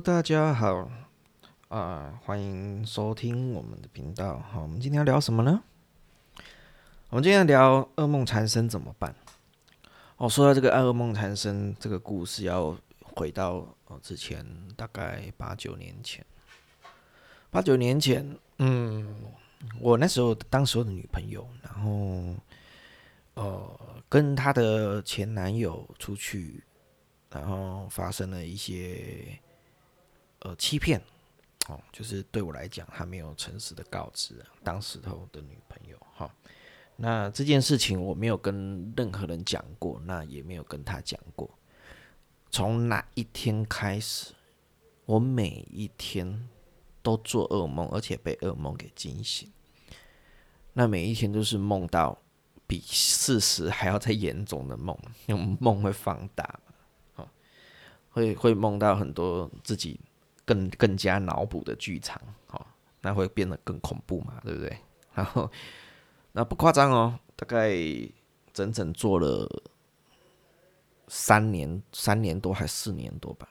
大家好，啊，欢迎收听我们的频道。好，我们今天要聊什么呢？我们今天聊噩梦缠身怎么办？哦，说到这个噩梦缠身这个故事，要回到哦之前大概八九年前。八九年前，嗯，我那时候当时候的女朋友，然后呃跟她的前男友出去。然后发生了一些呃欺骗，哦，就是对我来讲，他没有诚实的告知当时候的女朋友哈。那这件事情我没有跟任何人讲过，那也没有跟他讲过。从那一天开始，我每一天都做噩梦，而且被噩梦给惊醒。那每一天都是梦到比事实还要再严重的梦，因为梦会放大。会会梦到很多自己更更加脑补的剧场，好，那会变得更恐怖嘛，对不对？然后那不夸张哦，大概整整做了三年，三年多还四年多吧。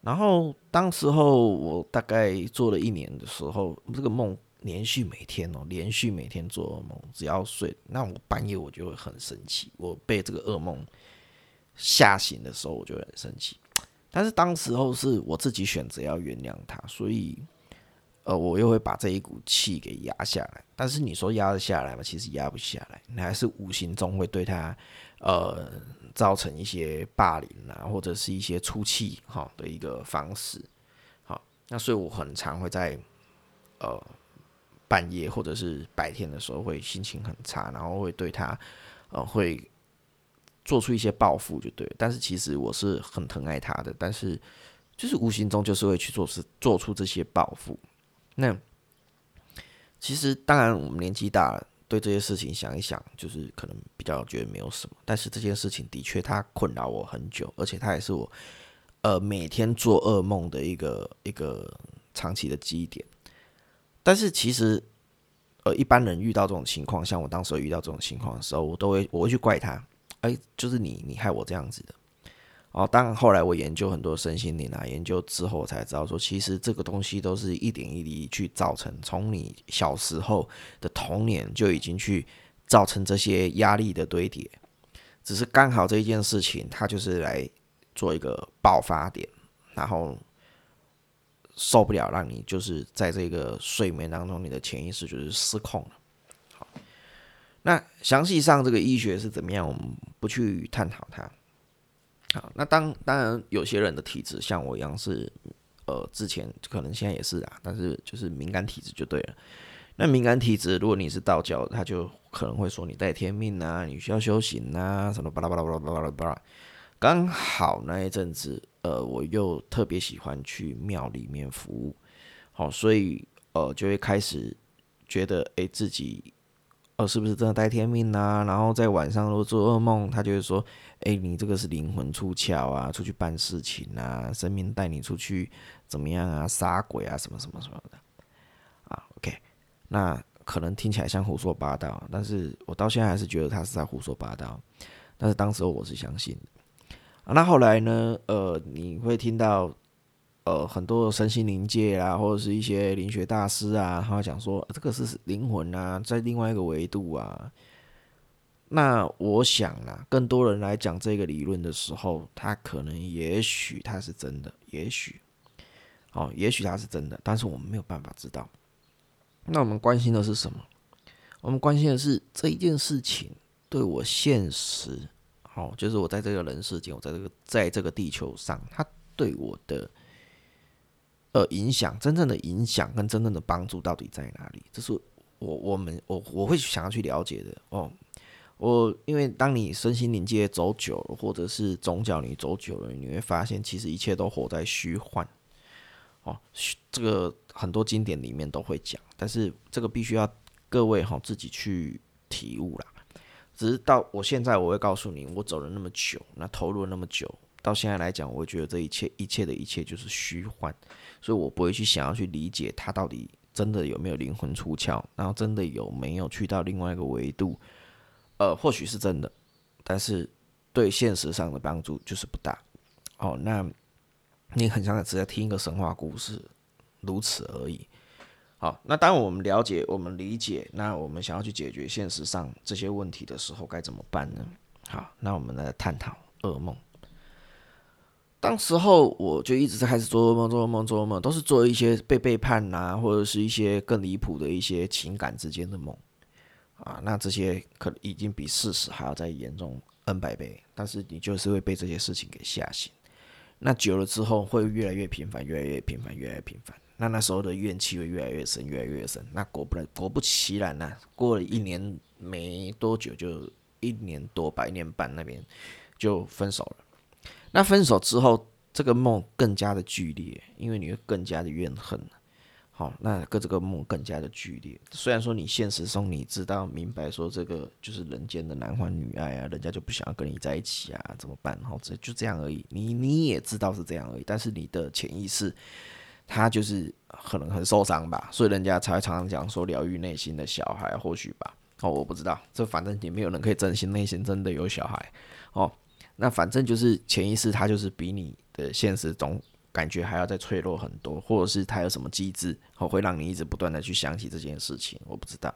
然后当时候我大概做了一年的时候，这个梦连续每天哦，连续每天做噩梦，只要睡，那我半夜我就会很生气，我被这个噩梦。吓醒的时候我就很生气，但是当时候是我自己选择要原谅他，所以呃我又会把这一股气给压下来。但是你说压得下来吗？其实压不下来，你还是无形中会对他呃造成一些霸凌啊，或者是一些出气哈的一个方式。好，那所以我很常会在呃半夜或者是白天的时候会心情很差，然后会对他呃会。做出一些报复就对，但是其实我是很疼爱他的，但是就是无形中就是会去做事，做出这些报复。那其实当然我们年纪大了，对这些事情想一想，就是可能比较觉得没有什么。但是这件事情的确它困扰我很久，而且它也是我呃每天做噩梦的一个一个长期的记忆点。但是其实呃一般人遇到这种情况，像我当时遇到这种情况的时候，我都会我会去怪他。哎，就是你，你害我这样子的。哦，当然后来我研究很多身心灵啊，研究之后才知道说，其实这个东西都是一点一滴去造成，从你小时候的童年就已经去造成这些压力的堆叠，只是刚好这一件事情，它就是来做一个爆发点，然后受不了，让你就是在这个睡眠当中，你的潜意识就是失控了。那详细上这个医学是怎么样，我们不去探讨它。好，那当当然有些人的体质像我一样是，呃，之前可能现在也是啊，但是就是敏感体质就对了。那敏感体质，如果你是道教，他就可能会说你带天命啊，你需要修行啊，什么巴拉巴拉巴拉巴拉巴拉。刚好那一阵子，呃，我又特别喜欢去庙里面服务，好，所以呃，就会开始觉得，哎，自己。哦，是不是真的带天命啊？然后在晚上如果做噩梦，他就会说：“哎，你这个是灵魂出窍啊，出去办事情啊，神明带你出去怎么样啊？杀鬼啊，什么什么什么的。”啊，OK，那可能听起来像胡说八道，但是我到现在还是觉得他是在胡说八道。但是当时候我是相信的。那后来呢？呃，你会听到。呃，很多身心灵界啊，或者是一些灵学大师啊，他讲说这个是灵魂啊，在另外一个维度啊。那我想啊，更多人来讲这个理论的时候，他可能也许他是真的，也许哦，也许他是真的，但是我们没有办法知道。那我们关心的是什么？我们关心的是这一件事情对我现实，哦，就是我在这个人世间，我在这个在这个地球上，他对我的。呃，影响真正的影响跟真正的帮助到底在哪里？这是我我们我我会想要去了解的哦。我因为当你身心灵界走久了，或者是宗教你走久了，你会发现其实一切都活在虚幻。哦，这个很多经典里面都会讲，但是这个必须要各位哈自己去体悟啦。只是到我现在，我会告诉你，我走了那么久，那投入了那么久。到现在来讲，我觉得这一切一切的一切就是虚幻，所以我不会去想要去理解他到底真的有没有灵魂出窍，然后真的有没有去到另外一个维度。呃，或许是真的，但是对现实上的帮助就是不大。哦，那你很像只在听一个神话故事，如此而已。好，那当我们了解、我们理解，那我们想要去解决现实上这些问题的时候，该怎么办呢？好，那我们来探讨噩梦。当时候我就一直在开始做噩梦，做噩梦，做噩梦，都是做一些被背叛呐，或者是一些更离谱的一些情感之间的梦啊。那这些可已经比事实还要再严重 N 百倍，但是你就是会被这些事情给吓醒。那久了之后，会越来越频繁，越来越频繁，越来越频繁。那那时候的怨气会越来越深，越来越深。那果不，果不其然呐，过了一年没多久，就一年多，百年半那边就分手了。那分手之后，这个梦更加的剧烈，因为你会更加的怨恨。好，那跟这个梦更加的剧烈。虽然说你现实中你知道明白说这个就是人间的男欢女爱啊，人家就不想要跟你在一起啊，怎么办？好，这就这样而已。你你也知道是这样而已，但是你的潜意识他就是可能很受伤吧，所以人家才会常常讲说疗愈内心的小孩，或许吧。哦，我不知道，这反正也没有人可以真心内心真的有小孩。哦。那反正就是潜意识，它就是比你的现实中感觉还要再脆弱很多，或者是它有什么机制，哦，会让你一直不断的去想起这件事情，我不知道。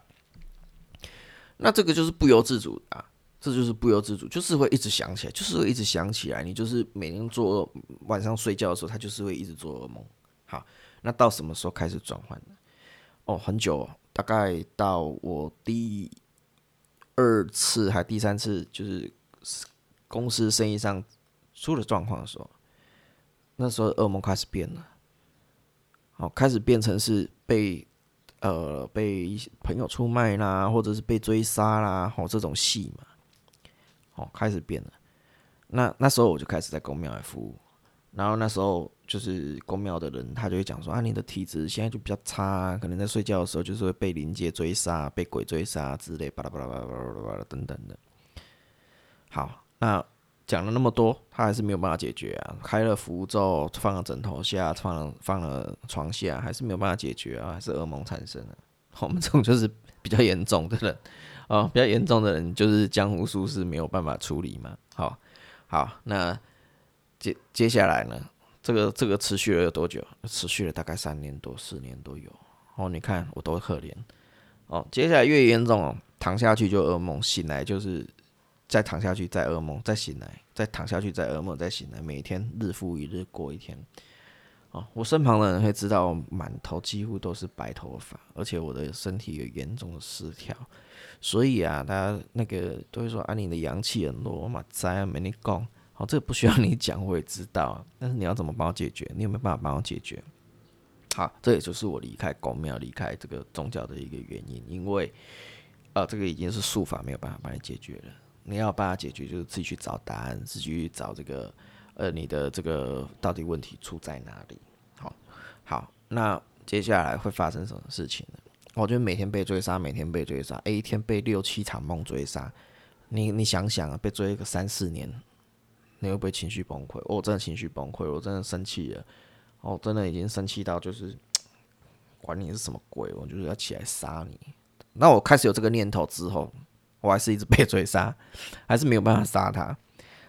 那这个就是不由自主啊，这就是不由自主，就是会一直想起来，就是会一直想起来。你就是每天做晚上睡觉的时候，他就是会一直做噩梦。好，那到什么时候开始转换呢？哦，很久，大概到我第二次还第三次，就是。公司生意上出了状况的时候，那时候噩梦开始变了，好，开始变成是被呃被朋友出卖啦，或者是被追杀啦，好这种戏嘛，好开始变了。那那时候我就开始在公庙来服务，然后那时候就是公庙的人，他就会讲说啊，你的体质现在就比较差，可能在睡觉的时候就是会被灵界追杀、被鬼追杀之类，巴拉巴拉巴拉巴拉巴拉等等的。好。那讲了那么多，他还是没有办法解决啊！开了符咒，放了枕头下，放了放了床下，还是没有办法解决啊！还是噩梦产生了。我们这种就是比较严重的人啊，比较严重的人就是江湖术士没有办法处理嘛。好，好，那接接下来呢？这个这个持续了有多久？持续了大概三年多、四年都有。哦，你看我多可怜哦！接下来越严重哦，躺下去就噩梦，醒来就是。再躺下去，再噩梦，再醒来，再躺下去，再噩梦，再醒来，每天日复一日过一天。哦，我身旁的人会知道，满头几乎都是白头发，而且我的身体有严重的失调。所以啊，大家那个都会说啊，你的阳气很弱我嘛，灾啊没你讲。好，这个不需要你讲，我也知道。但是你要怎么帮我解决？你有没有办法帮我解决？好，这也就是我离开公庙、离开这个宗教的一个原因，因为啊，这个已经是术法没有办法帮你解决了。你要把它解决，就是自己去找答案，自己去找这个，呃，你的这个到底问题出在哪里？好，好，那接下来会发生什么事情呢？我觉得每天被追杀，每天被追杀，一天被六七场梦追杀，你你想想啊，被追个三四年，你会不会情绪崩溃？我真的情绪崩溃，我真的生气了，我真的已经生气到就是，管你是什么鬼，我就是要起来杀你。那我开始有这个念头之后。我还是一直被追杀，还是没有办法杀他。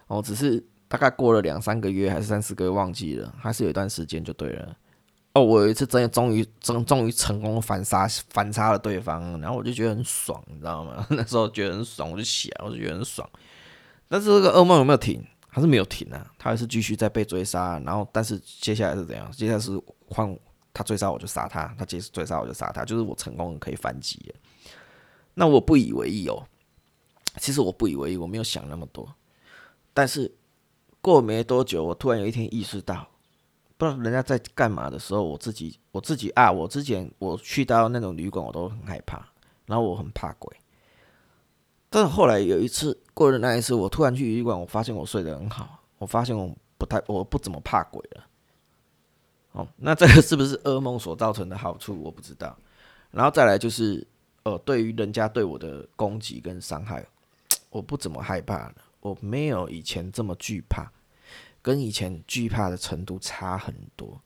哦，只是大概过了两三个月，还是三四个月，忘记了，还是有一段时间就对了。哦，我有一次真的终于终终于成功反杀反杀了对方，然后我就觉得很爽，你知道吗？那时候觉得很爽，我就起来，我就觉得很爽。但是这个噩梦有没有停？还是没有停啊？他还是继续在被追杀。然后，但是接下来是怎样？接下来是换他追杀我就杀他，他接追杀我就杀他，就是我成功可以反击。那我不以为意哦。其实我不以为意，我没有想那么多。但是过没多久，我突然有一天意识到，不知道人家在干嘛的时候，我自己我自己啊，我之前我去到那种旅馆，我都很害怕，然后我很怕鬼。但是后来有一次过了那一次，我突然去旅馆，我发现我睡得很好，我发现我不太我不怎么怕鬼了。哦，那这个是不是噩梦所造成的好处？我不知道。然后再来就是，呃，对于人家对我的攻击跟伤害。我不怎么害怕了，我没有以前这么惧怕，跟以前惧怕的程度差很多。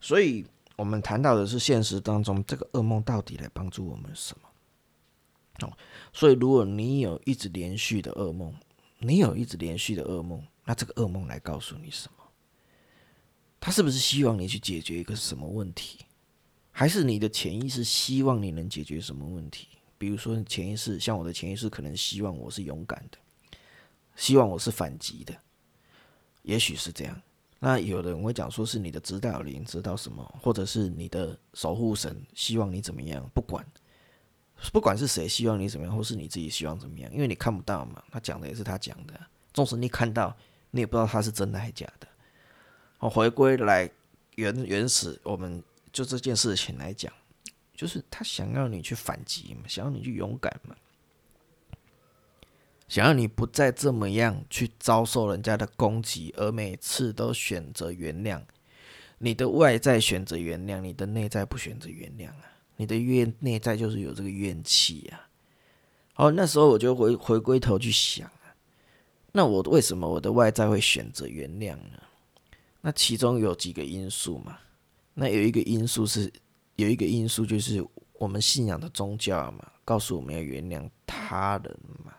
所以，我们谈到的是现实当中这个噩梦到底来帮助我们什么？哦，所以如果你有一直连续的噩梦，你有一直连续的噩梦，那这个噩梦来告诉你什么？他是不是希望你去解决一个什么问题？还是你的潜意识希望你能解决什么问题？比如说潜意识，像我的潜意识可能希望我是勇敢的，希望我是反击的，也许是这样。那有的人会讲说是你的指导灵知道什么，或者是你的守护神希望你怎么样？不管，不管是谁希望你怎么样，或是你自己希望怎么样，因为你看不到嘛。他讲的也是他讲的，纵使你看到，你也不知道他是真的还是假的。我，回归来原原始，我们就这件事情来讲，就是他想要你去反击嘛，想要你去勇敢嘛，想要你不再这么样去遭受人家的攻击，而每次都选择原谅。你的外在选择原谅，你的内在不选择原谅啊！你的怨内在就是有这个怨气啊。好，那时候我就回回归头去想啊，那我为什么我的外在会选择原谅呢？那其中有几个因素嘛？那有一个因素是，有一个因素就是我们信仰的宗教嘛，告诉我们要原谅他人嘛，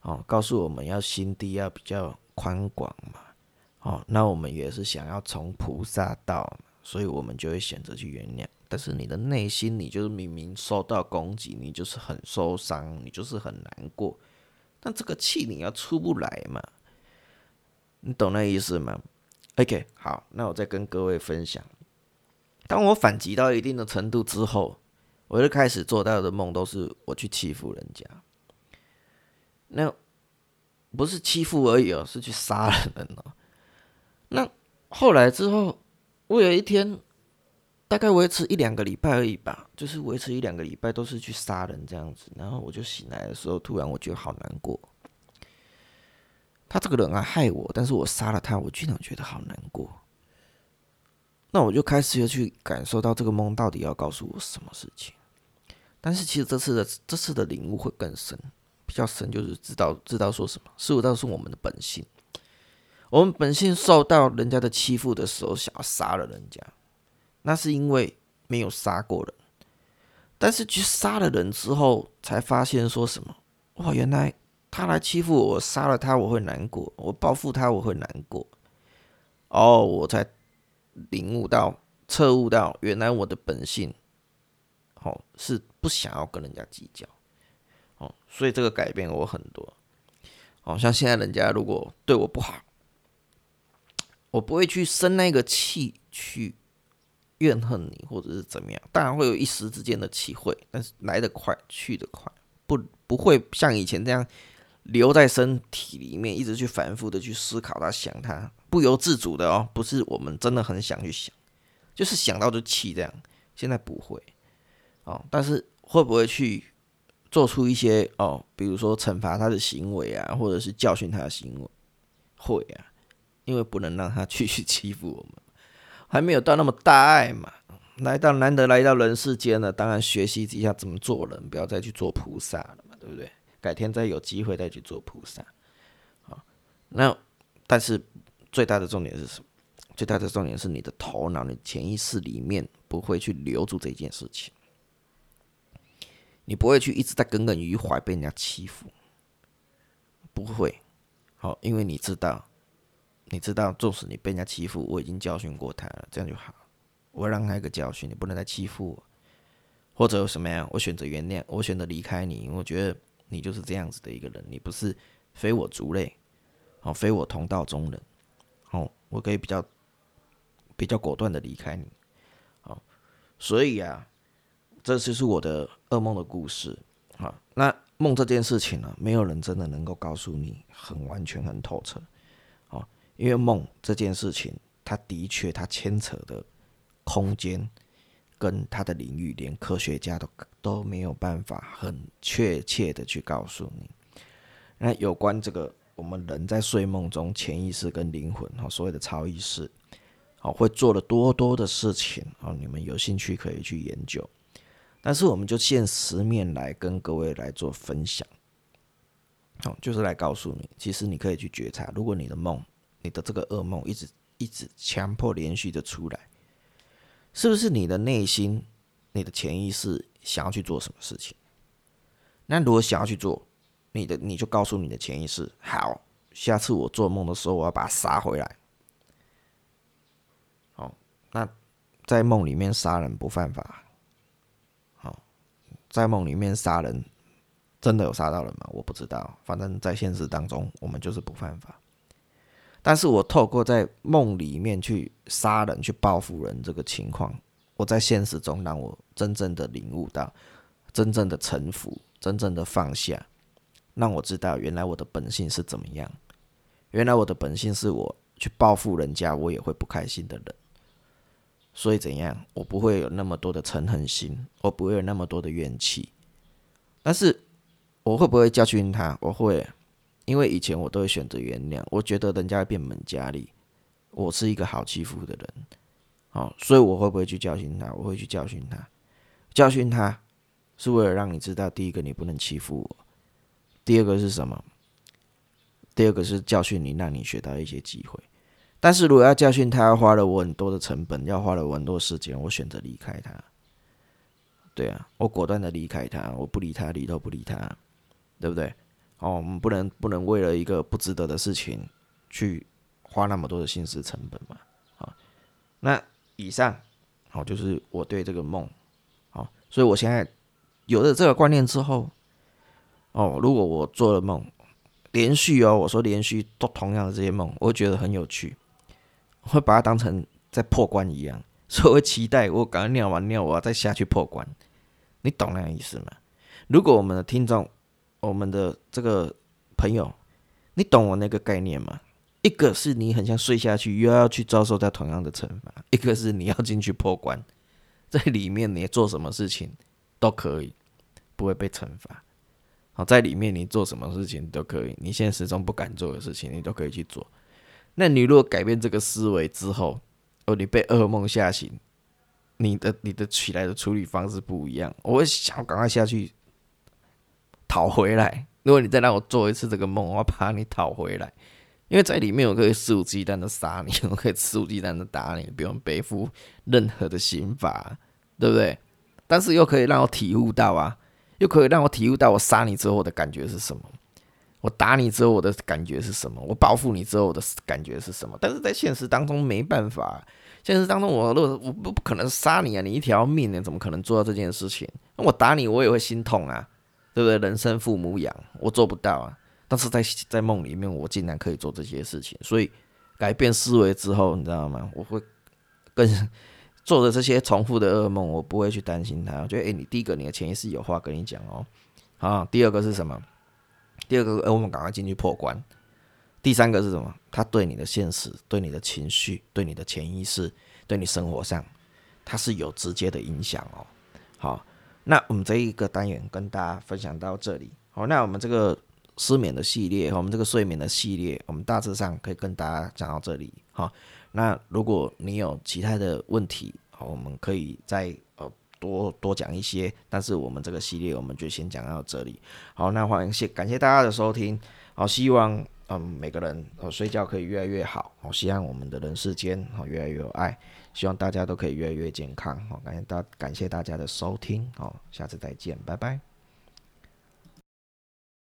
哦，告诉我们要心地要比较宽广嘛，哦，那我们也是想要从菩萨道，所以我们就会选择去原谅。但是你的内心，你就是明明受到攻击，你就是很受伤，你就是很难过，但这个气你要出不来嘛，你懂那意思吗？OK，好，那我再跟各位分享。当我反击到一定的程度之后，我就开始做到的梦都是我去欺负人家。那不是欺负而已哦，是去杀人哦。那后来之后，我有一天大概维持一两个礼拜而已吧，就是维持一两个礼拜都是去杀人这样子。然后我就醒来的时候，突然我觉得好难过。他这个人啊害我，但是我杀了他，我居然觉得好难过。那我就开始要去感受到这个梦到底要告诉我什么事情。但是其实这次的这次的领悟会更深，比较深，就是知道知道说什么，事物到是我们的本性。我们本性受到人家的欺负的时候，想要杀了人家，那是因为没有杀过人。但是去杀了人之后，才发现说什么？哇，原来。他来欺负我，杀了他我会难过，我报复他我会难过。哦，我才领悟到、彻悟到，原来我的本性，哦，是不想要跟人家计较。哦，所以这个改变我很多。哦，像现在人家如果对我不好，我不会去生那个气去怨恨你，或者是怎么样。当然会有一时之间的气会，但是来得快，去得快，不不会像以前这样。留在身体里面，一直去反复的去思考他，想他，不由自主的哦，不是我们真的很想去想，就是想到就气这样。现在不会哦，但是会不会去做出一些哦，比如说惩罚他的行为啊，或者是教训他的行为，会啊，因为不能让他 继续欺负我们，还没有到那么大爱嘛。来到难得来到人世间了，当然学习一下怎么做人，不要再去做菩萨了嘛，对不对？改天再有机会再去做菩萨，好。那但是最大的重点是什么？最大的重点是你的头脑、你潜意识里面不会去留住这件事情，你不会去一直在耿耿于怀被人家欺负，不会。好，因为你知道，你知道，纵使你被人家欺负，我已经教训过他了，这样就好。我让他一个教训，你不能再欺负我，或者有什么呀？我选择原谅，我选择离开你，我觉得。你就是这样子的一个人，你不是非我族类，哦，非我同道中人，哦，我可以比较比较果断的离开你，哦，所以啊，这就是我的噩梦的故事，好，那梦这件事情呢，没有人真的能够告诉你很完全很透彻，哦，因为梦这件事情，它的确它牵扯的空间。跟他的领域，连科学家都都没有办法很确切的去告诉你。那有关这个，我们人在睡梦中，潜意识跟灵魂，哈，所谓的超意识，好，会做了多多的事情，啊，你们有兴趣可以去研究。但是我们就现实面来跟各位来做分享，好，就是来告诉你，其实你可以去觉察，如果你的梦，你的这个噩梦一直一直强迫连续的出来。是不是你的内心、你的潜意识想要去做什么事情？那如果想要去做，你的你就告诉你的潜意识：好，下次我做梦的时候，我要把它杀回来。好那在梦里面杀人不犯法？好，在梦里面杀人真的有杀到人吗？我不知道，反正在现实当中我们就是不犯法。但是我透过在梦里面去杀人、去报复人这个情况，我在现实中让我真正的领悟到，真正的臣服，真正的放下，让我知道原来我的本性是怎么样。原来我的本性是我去报复人家，我也会不开心的人。所以怎样，我不会有那么多的嗔恨心，我不会有那么多的怨气。但是我会不会教训他？我会。因为以前我都会选择原谅，我觉得人家变本加厉，我是一个好欺负的人，好，所以我会不会去教训他？我会去教训他，教训他是为了让你知道，第一个你不能欺负我，第二个是什么？第二个是教训你，让你学到一些机会。但是如果要教训他，要花了我很多的成本，要花了我很多时间，我选择离开他。对啊，我果断的离开他，我不理他，理都不理他，对不对？哦，我们不能不能为了一个不值得的事情去花那么多的心思成本嘛？啊，那以上好就是我对这个梦，好，所以我现在有了这个观念之后，哦，如果我做了梦，连续哦，我说连续都同样的这些梦，我会觉得很有趣，会把它当成在破关一样，所以我会期待我刚尿完尿，我要再下去破关，你懂那个意思吗？如果我们的听众。我们的这个朋友，你懂我那个概念吗？一个是你很像睡下去，又要去遭受到同样的惩罚；一个是你要进去破关，在里面你做什么事情都可以，不会被惩罚。好，在里面你做什么事情都可以，你现实中不敢做的事情，你都可以去做。那你如果改变这个思维之后，哦，你被噩梦吓醒，你的你的起来的处理方式不一样。我会想赶快下去。讨回来！如果你再让我做一次这个梦，我要把你讨回来。因为在里面，我可以肆无忌惮的杀你，我可以肆无忌惮的打你，不用背负任何的刑罚，对不对？但是又可以让我体悟到啊，又可以让我体悟到我杀你之后的感觉是什么，我打你之后我的感觉是什么，我报复你之后的感觉是什么。但是在现实当中没办法，现实当中我如果我不不可能杀你啊，你一条命，你怎么可能做到这件事情？那我打你，我也会心痛啊。对不对？人生父母养，我做不到啊。但是在在梦里面，我竟然可以做这些事情。所以改变思维之后，你知道吗？我会更做的这些重复的噩梦，我不会去担心它。我觉得，哎，你第一个，你的潜意识有话跟你讲哦。啊，第二个是什么？第二个，哎，我们赶快进去破关。第三个是什么？他对你的现实、对你的情绪、对你的潜意识、对你生活上，它是有直接的影响哦。好。那我们这一个单元跟大家分享到这里，好，那我们这个失眠的系列，我们这个睡眠的系列，我们大致上可以跟大家讲到这里，好，那如果你有其他的问题，好，我们可以再呃多多讲一些，但是我们这个系列我们就先讲到这里，好，那欢迎谢感谢大家的收听，好，希望嗯每个人呃睡觉可以越来越好，好，希望我们的人世间好越来越有爱。希望大家都可以越来越健康，好，感谢大感谢大家的收听，好，下次再见，拜拜。